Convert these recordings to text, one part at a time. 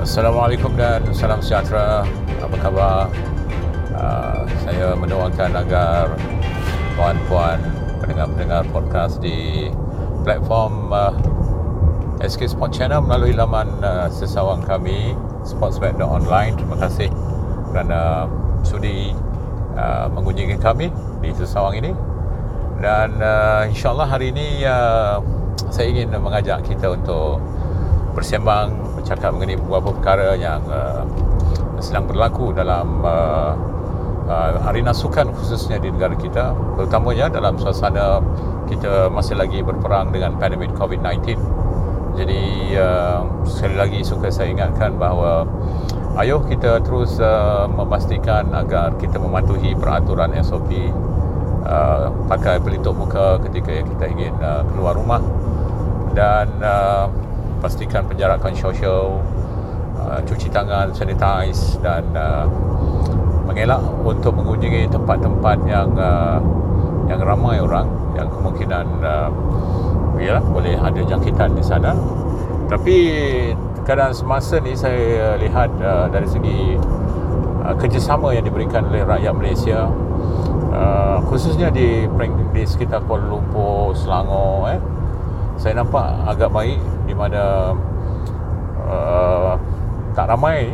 Assalamualaikum dan salam sejahtera. Apa khabar? Uh, saya mendoakan agar puan-puan pendengar-pendengar podcast di platform uh, SK Sport Channel melalui laman uh, sesawang kami sportsbet.online. Terima kasih kerana sudi uh, mengunjungi kami di sesawang ini. Dan uh, insyaAllah hari ini uh, saya ingin mengajak kita untuk bersembang bercakap mengenai beberapa perkara yang uh, sedang berlaku dalam uh, uh, arena sukan khususnya di negara kita. Terutamanya dalam suasana kita masih lagi berperang dengan pandemik COVID-19 jadi uh, sekali lagi suka saya ingatkan bahawa ayo kita terus uh, memastikan agar kita mematuhi peraturan SOP uh, pakai pelitup muka ketika kita ingin uh, keluar rumah. Dan uh, pastikan penjarakan sosial uh, cuci tangan sanitize dan uh, mengelak untuk mengunjungi tempat-tempat yang uh, yang ramai orang yang kemungkinan uh, ya boleh ada jangkitan di sana. Tapi kadang semasa ni saya lihat uh, dari segi uh, kerjasama yang diberikan oleh rakyat Malaysia uh, khususnya di di sekitar Kuala Lumpur, Selangor eh saya nampak agak baik di mana uh, tak ramai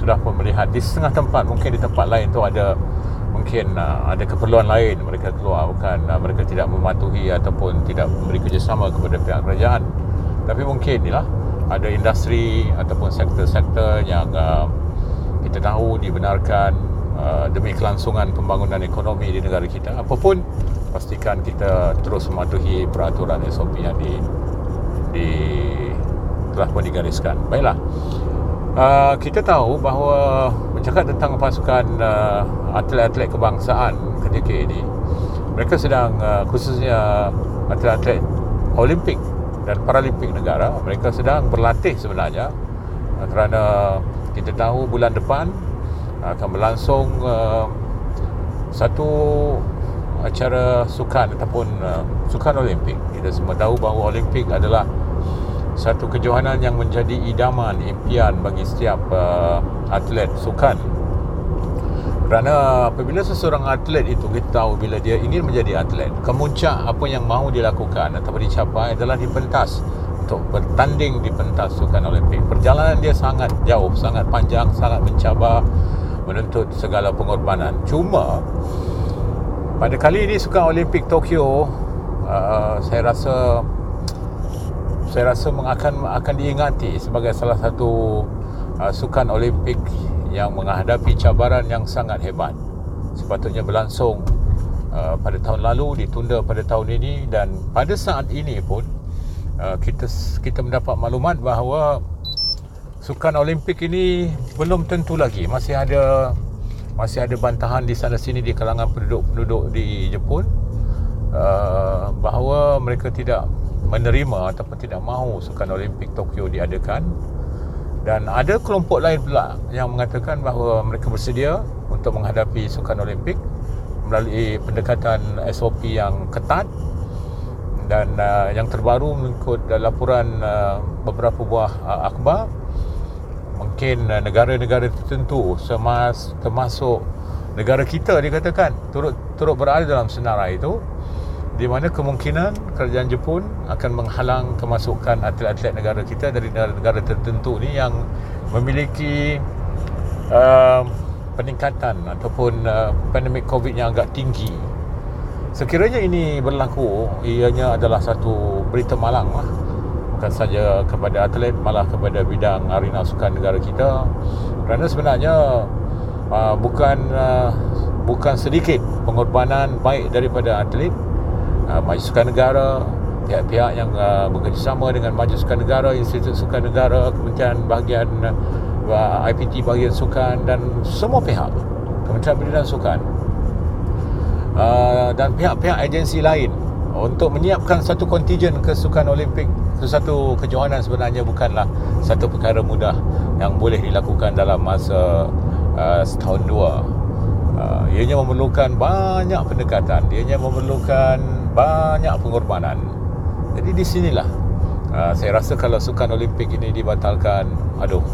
sudah pun melihat. Di setengah tempat mungkin di tempat lain tu ada mungkin uh, ada keperluan lain mereka keluar. Bukan uh, mereka tidak mematuhi ataupun tidak memberi kerjasama kepada pihak kerajaan. Tapi mungkin inilah ada industri ataupun sektor-sektor yang uh, kita tahu dibenarkan uh, demi kelangsungan pembangunan ekonomi di negara kita. Apapun pastikan kita terus mematuhi peraturan SOP yang di, di telah pun digariskan. Baiklah. Uh, kita tahu bahawa bercakap tentang pasukan uh, atlet-atlet kebangsaan ketika ini mereka sedang uh, khususnya atlet-atlet Olimpik dan Paralimpik negara mereka sedang berlatih sebenarnya uh, kerana kita tahu bulan depan akan berlangsung uh, satu acara sukan ataupun uh, sukan Olimpik. Kita semua tahu bahawa Olimpik adalah satu kejohanan yang menjadi idaman, impian bagi setiap uh, atlet sukan. Kerana apabila seseorang atlet itu kita tahu bila dia ingin menjadi atlet, kemuncak apa yang mahu dilakukan atau dicapai adalah di pentas untuk bertanding di pentas sukan Olimpik. Perjalanan dia sangat jauh, sangat panjang, sangat mencabar, menuntut segala pengorbanan. Cuma pada kali ini Sukan Olimpik Tokyo uh, saya rasa saya rasa akan akan diingati sebagai salah satu uh, sukan Olimpik yang menghadapi cabaran yang sangat hebat. Sepatutnya berlangsung uh, pada tahun lalu ditunda pada tahun ini dan pada saat ini pun uh, kita kita mendapat maklumat bahawa sukan Olimpik ini belum tentu lagi masih ada masih ada bantahan di sana sini di kalangan penduduk-penduduk di Jepun uh, bahawa mereka tidak menerima ataupun tidak mahu Sukan Olimpik Tokyo diadakan. Dan ada kelompok lain pula yang mengatakan bahawa mereka bersedia untuk menghadapi Sukan Olimpik melalui pendekatan SOP yang ketat dan uh, yang terbaru mengikut laporan uh, beberapa buah uh, akhbar mungkin uh, negara-negara tertentu semas termasuk negara kita dikatakan turut turut berada dalam senarai itu di mana kemungkinan kerajaan Jepun akan menghalang kemasukan atlet-atlet negara kita dari negara-negara tertentu ni yang memiliki uh, peningkatan ataupun uh, pandemik COVID yang agak tinggi. Sekiranya ini berlaku, ianya adalah satu berita malang lah bukan saja kepada atlet malah kepada bidang arena sukan negara kita. Kerana sebenarnya uh, bukan uh, bukan sedikit pengorbanan baik daripada atlet uh, majlis sukan negara pihak-pihak yang uh, bekerjasama dengan majlis sukan negara institut sukan negara kementerian bahagian uh, IPT bahagian sukan dan semua pihak kementerian pendidikan sukan uh, dan pihak-pihak agensi lain untuk menyiapkan satu kontijen ke sukan olimpik satu kejohanan sebenarnya bukanlah satu perkara mudah yang boleh dilakukan dalam masa uh, setahun dua. Uh, ianya memerlukan banyak pendekatan, ianya memerlukan banyak pengorbanan. Jadi di sinilah uh, saya rasa kalau sukan Olimpik ini dibatalkan aduh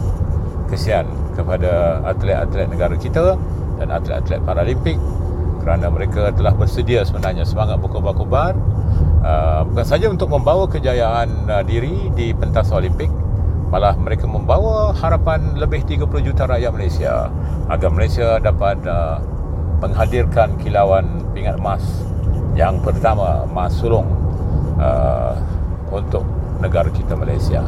kesian kepada atlet-atlet negara kita dan atlet-atlet Paralimpik kerana mereka telah bersedia sebenarnya semangat berkobar-kobar. Uh, bukan saja untuk membawa kejayaan uh, diri di pentas Olimpik malah mereka membawa harapan lebih 30 juta rakyat Malaysia agar Malaysia dapat uh, menghadirkan kilauan pingat emas yang pertama emas sulung uh, untuk negara kita Malaysia.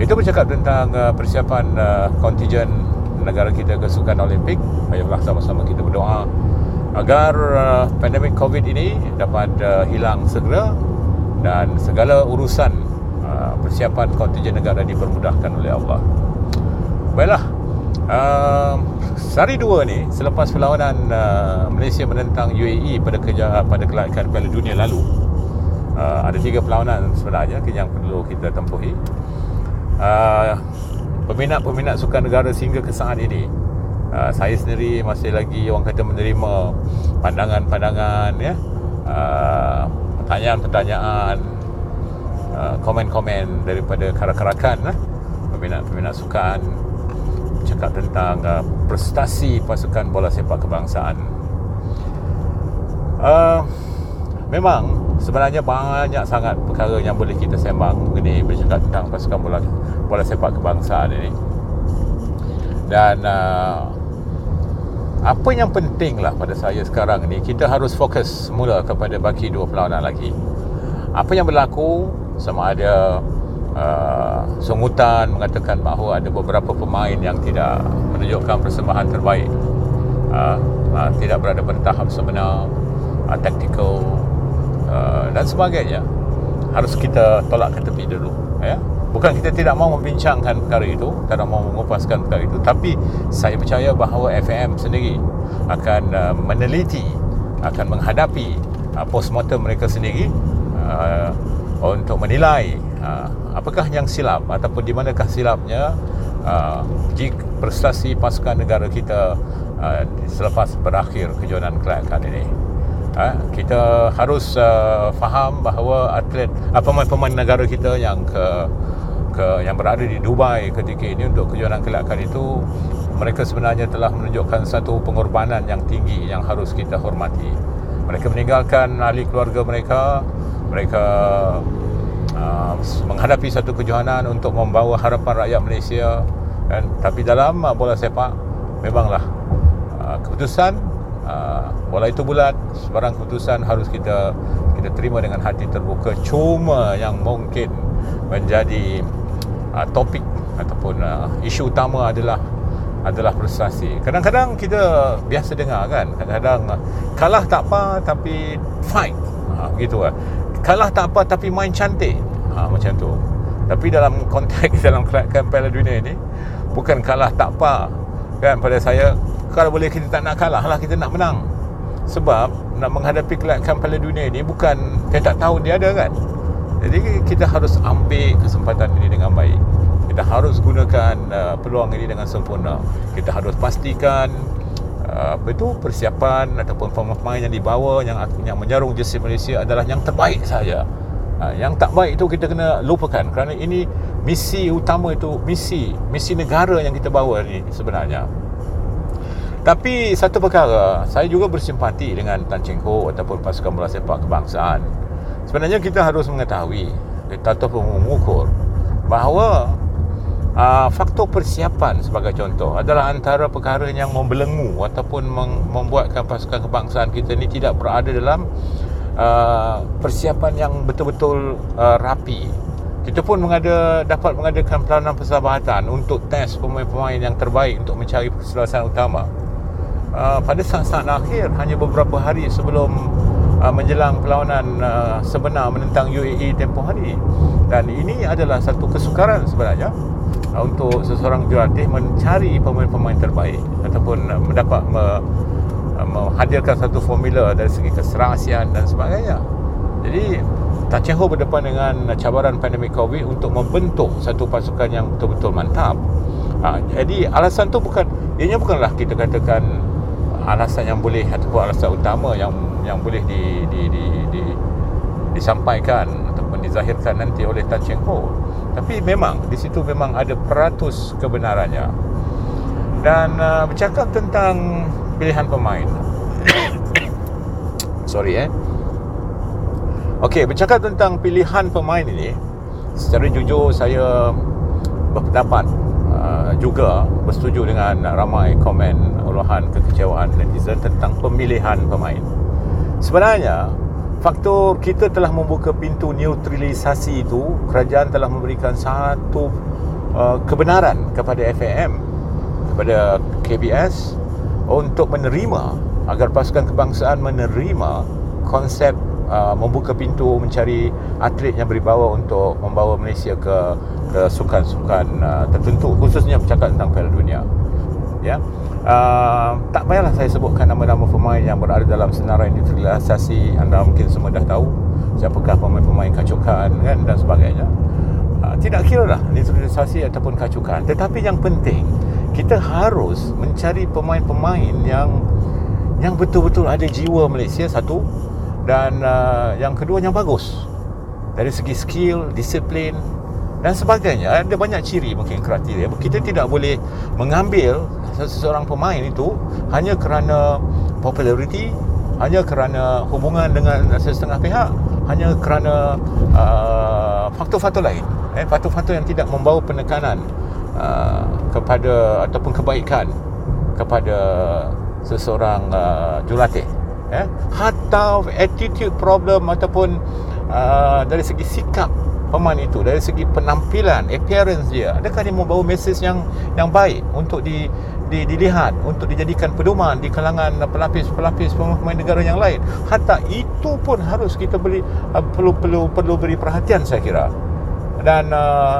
Itu bercakap tentang uh, persiapan uh, kontijen negara kita ke Sukan Olimpik ayolah sama-sama kita berdoa agar uh, pandemik COVID ini dapat uh, hilang segera dan segala urusan uh, persiapan kontingen negara dipermudahkan oleh Allah. Baiklah. Uh, sehari dua ni selepas perlawanan uh, Malaysia menentang UAE pada kerja pada kelahiran Piala Dunia lalu. Uh, ada tiga perlawanan sebenarnya yang perlu kita tempuhi. Uh, peminat-peminat sukan negara sehingga ke saat ini uh, saya sendiri masih lagi orang kata menerima pandangan-pandangan ya. Uh, pertanyaan-pertanyaan uh, komen-komen daripada karak-karakan uh, peminat-peminat sukan cakap tentang uh, prestasi pasukan bola sepak kebangsaan. Uh, memang sebenarnya banyak sangat perkara yang boleh kita sembang mengenai bercakap tentang pasukan bola bola sepak kebangsaan ini. Dan uh, apa yang penting lah pada saya sekarang ni kita harus fokus semula kepada baki dua perlawanan lagi. Apa yang berlaku sama ada uh, sungutan mengatakan bahawa ada beberapa pemain yang tidak menunjukkan persembahan terbaik. Uh, uh, tidak berada pada tahap sebenar uh, tactical uh, dan sebagainya. Harus kita tolak ke tepi dulu ya Bukan kita tidak mahu membincangkan perkara itu, tidak mahu mengupaskan perkara itu, tapi saya percaya bahawa FM sendiri akan uh, meneliti, akan menghadapi uh, postmortem mereka sendiri uh, untuk menilai uh, apakah yang silap ataupun di manakah silapnya uh, jika prestasi pasukan negara kita uh, selepas berakhir kejohanan kelayakan ini. Uh, kita harus uh, faham bahawa atlet uh, pemain-pemain negara kita yang ke ke yang berada di Dubai ketika ini untuk kejuaraan kelakan itu mereka sebenarnya telah menunjukkan satu pengorbanan yang tinggi yang harus kita hormati. Mereka meninggalkan ahli keluarga mereka, mereka uh, menghadapi satu kejohanan untuk membawa harapan rakyat Malaysia dan tapi dalam uh, bola sepak memanglah uh, keputusan bola itu bulat, sebarang keputusan harus kita kita terima dengan hati terbuka. Cuma yang mungkin menjadi uh, topik ataupun uh, isu utama adalah adalah prestasi. Kadang-kadang kita biasa dengar kan, kadang-kadang kalah tak apa tapi fight. Ha begitu lah. Kalah tak apa tapi main cantik. Ha macam tu. Tapi dalam konteks dalam kelakon Piala Dunia ni bukan kalah tak apa kan pada saya kalau boleh kita tak nak kalah lah kita nak menang. Sebab nak menghadapi kelakon Piala Dunia ni bukan kita tak tahu dia ada kan. Jadi kita harus ambil kesempatan ini dengan baik. Kita harus gunakan uh, peluang ini dengan sempurna. Kita harus pastikan uh, apa itu persiapan ataupun pemain yang dibawa yang yang menjarung jersey Malaysia adalah yang terbaik saja. Uh, yang tak baik itu kita kena lupakan kerana ini misi utama itu misi misi negara yang kita bawa ni sebenarnya. Tapi satu perkara, saya juga bersimpati dengan Tan Cheng Ho ataupun pasukan bola sepak kebangsaan. Sebenarnya kita harus mengetahui ataupun mengukur bahawa uh, faktor persiapan sebagai contoh adalah antara perkara yang membelenggu ataupun membuatkan pasukan kebangsaan kita ni tidak berada dalam uh, persiapan yang betul-betul uh, rapi. Kita pun mengada, dapat mengadakan peranan persahabatan untuk test pemain-pemain yang terbaik untuk mencari keselesaan utama uh, pada saat-saat akhir hanya beberapa hari sebelum uh, menjelang perlawanan uh, sebenar menentang UAE tempoh hari dan ini adalah satu kesukaran sebenarnya uh, untuk seseorang jurulatih mencari pemain-pemain terbaik ataupun uh, mendapat me, uh, menghadirkan satu formula dari segi keserasian dan sebagainya jadi Tan berdepan dengan cabaran pandemik COVID untuk membentuk satu pasukan yang betul-betul mantap. Ha, jadi alasan tu bukan, ianya bukanlah kita katakan alasan yang boleh ataupun alasan utama yang yang boleh di di di, di disampaikan ataupun dizahirkan nanti oleh Tan Cheng Ho tapi memang di situ memang ada peratus kebenarannya. Dan uh, bercakap tentang pilihan pemain. Sorry eh. Okey, bercakap tentang pilihan pemain ini secara jujur saya berpendapat juga bersetuju dengan ramai komen uluhan kekecewaan netizen tentang pemilihan pemain. Sebenarnya faktor kita telah membuka pintu neutralisasi itu kerajaan telah memberikan satu uh, kebenaran kepada FAM kepada KBS untuk menerima agar pasukan kebangsaan menerima konsep uh, membuka pintu mencari atlet yang berwibawa untuk membawa Malaysia ke ke sukan-sukan uh, tertentu khususnya bercakap tentang Piala Dunia. Ya. Uh, tak payahlah saya sebutkan nama-nama pemain yang berada dalam senarai neutralisasi anda mungkin semua dah tahu siapakah pemain-pemain kacukan kan dan sebagainya. Uh, tidak kira lah neutralisasi ataupun kacukan. Tetapi yang penting kita harus mencari pemain-pemain yang yang betul-betul ada jiwa Malaysia satu dan uh, yang kedua yang bagus. Dari segi skill, disiplin dan sebagainya. Ada banyak ciri mungkin kriteria. Kita tidak boleh mengambil seseorang pemain itu hanya kerana populariti hanya kerana hubungan dengan setengah pihak hanya kerana uh, faktor-faktor lain. Eh, faktor-faktor yang tidak membawa penekanan uh, kepada ataupun kebaikan kepada seseorang uh, jurulatih eh? Hatta attitude problem ataupun uh, dari segi sikap pemain itu dari segi penampilan appearance dia. Adakah dia membawa mesej yang yang baik untuk di, di dilihat untuk dijadikan pedoman di kalangan pelapis-pelapis pemain negara yang lain? Hatta itu pun harus kita beri uh, perlu perlu perlu beri perhatian saya kira. Dan uh,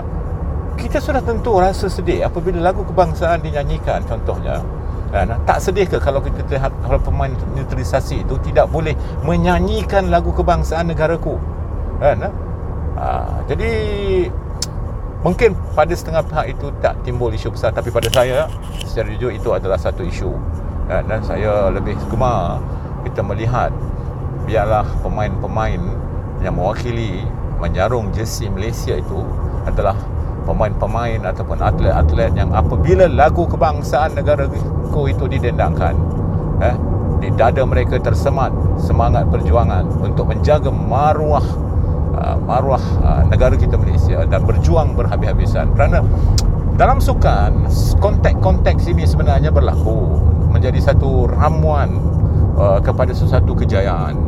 kita sudah tentu rasa sedih apabila lagu kebangsaan dinyanyikan contohnya kan? Tak sedih ke kalau kita lihat kalau pemain neutralisasi itu tidak boleh menyanyikan lagu kebangsaan negaraku? Kan? Ha, jadi mungkin pada setengah pihak itu tak timbul isu besar. Tapi pada saya secara jujur itu adalah satu isu. Kan? dan saya lebih gemar kita melihat biarlah pemain-pemain yang mewakili menjarung jersey Malaysia itu adalah pemain-pemain ataupun atlet-atlet yang apabila lagu kebangsaan negara itu didendangkan eh, di dada mereka tersemat semangat perjuangan untuk menjaga maruah uh, maruah uh, negara kita Malaysia dan berjuang berhabis-habisan. Kerana dalam sukan konteks-konteks ini sebenarnya berlaku menjadi satu ramuan uh, kepada sesuatu kejayaan.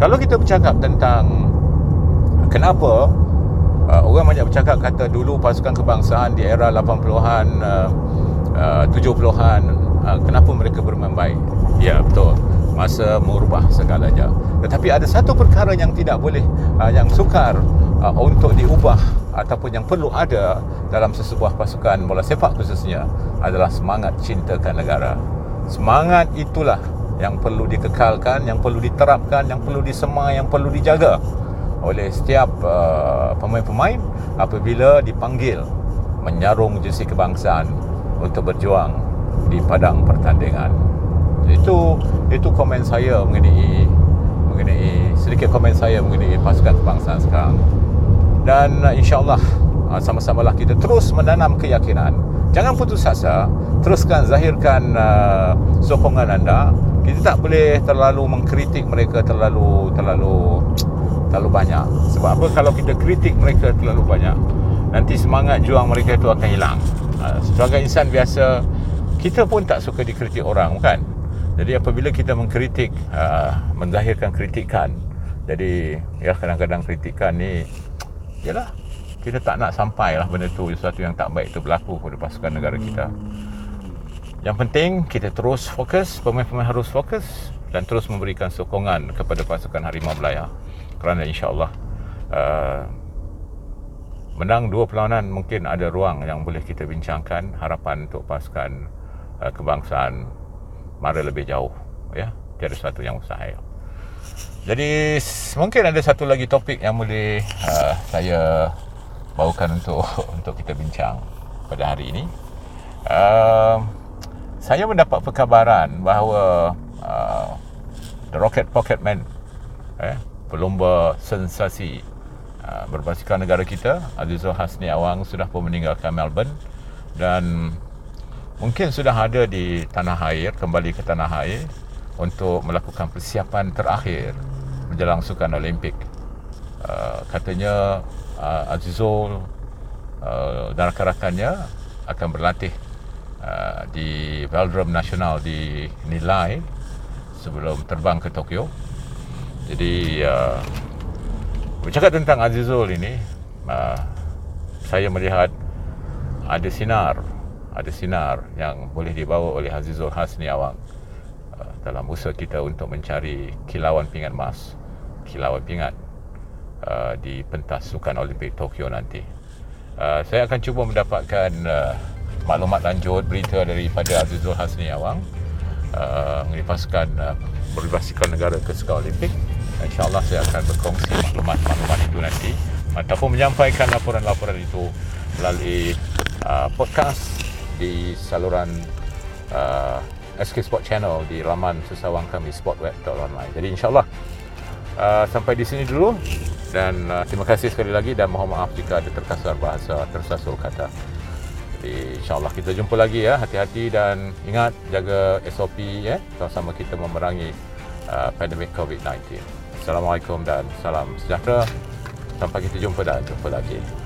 Kalau kita bercakap tentang kenapa uh, orang banyak bercakap kata dulu pasukan kebangsaan di era 80-an uh, uh, 70-an uh, kenapa mereka bermain baik? Ya betul. Masa merubah segalanya. Tetapi ada satu perkara yang tidak boleh uh, yang sukar uh, untuk diubah ataupun yang perlu ada dalam sesebuah pasukan bola sepak khususnya adalah semangat cintakan negara. Semangat itulah yang perlu dikekalkan yang perlu diterapkan yang perlu disema yang perlu dijaga oleh setiap uh, pemain-pemain apabila dipanggil menyarung jersey kebangsaan untuk berjuang di padang pertandingan. Itu itu komen saya mengenai mengenai sedikit komen saya mengenai pasukan kebangsaan sekarang. Dan uh, insya-Allah uh, sama-samalah kita terus menanam keyakinan. Jangan putus asa, teruskan zahirkan uh, sokongan anda. Kita tak boleh terlalu mengkritik mereka terlalu terlalu terlalu banyak. Sebab apa? Kalau kita kritik mereka terlalu banyak nanti semangat juang mereka itu akan hilang. Ha, sebagai insan biasa kita pun tak suka dikritik orang bukan? Jadi apabila kita mengkritik uh, menzahirkan kritikan jadi ya kadang-kadang kritikan ni yalah kita tak nak sampai lah benda tu sesuatu yang tak baik itu berlaku pada pasukan negara kita. Yang penting kita terus fokus pemain-pemain harus fokus dan terus memberikan sokongan kepada pasukan Harimau Melaya kerana insyaAllah uh, menang dua perlawanan mungkin ada ruang yang boleh kita bincangkan harapan untuk pasukan uh, kebangsaan mara lebih jauh ya. Tiada satu yang mustahil jadi mungkin ada satu lagi topik yang boleh uh, saya bawakan untuk untuk kita bincang pada hari ini. Uh, saya mendapat perkabaran bahawa uh, the rocket pocket man eh, pelumba sensasi uh, berbasikal negara kita. Azizul Hasni Awang sudah pun meninggalkan Melbourne dan mungkin sudah ada di tanah air kembali ke tanah air untuk melakukan persiapan terakhir menjelang sukan Olimpik. Uh, katanya uh, Azizul uh, dan rakan-rakannya akan berlatih uh, di Velodrome Nasional di Nilai sebelum terbang ke Tokyo jadi uh, bercakap tentang Azizul ini uh, saya melihat ada sinar ada sinar yang boleh dibawa oleh Azizul Hasni Awang uh, dalam usaha kita untuk mencari kilauan pingat emas kilauan pingat uh, di pentas sukan Olimpik Tokyo nanti. Uh, saya akan cuba mendapatkan uh, maklumat lanjut berita daripada Azizul Hasni Awang. Uh, pasukan uh, berbasikal negara ke sukan Olimpik InsyaAllah saya akan berkongsi maklumat-maklumat itu nanti ataupun menyampaikan laporan-laporan itu melalui uh, podcast di saluran uh, SK Sport Channel di laman sesawang kami sportweb.online. Jadi insyaAllah uh, sampai di sini dulu dan uh, terima kasih sekali lagi dan mohon maaf jika ada terkasar bahasa tersasul kata. Jadi insyaAllah kita jumpa lagi ya. Hati-hati dan ingat jaga SOP ya. Sama-sama kita memerangi uh, pandemik COVID-19. Assalamualaikum dan salam sejahtera. Sampai kita jumpa dan jumpa lagi.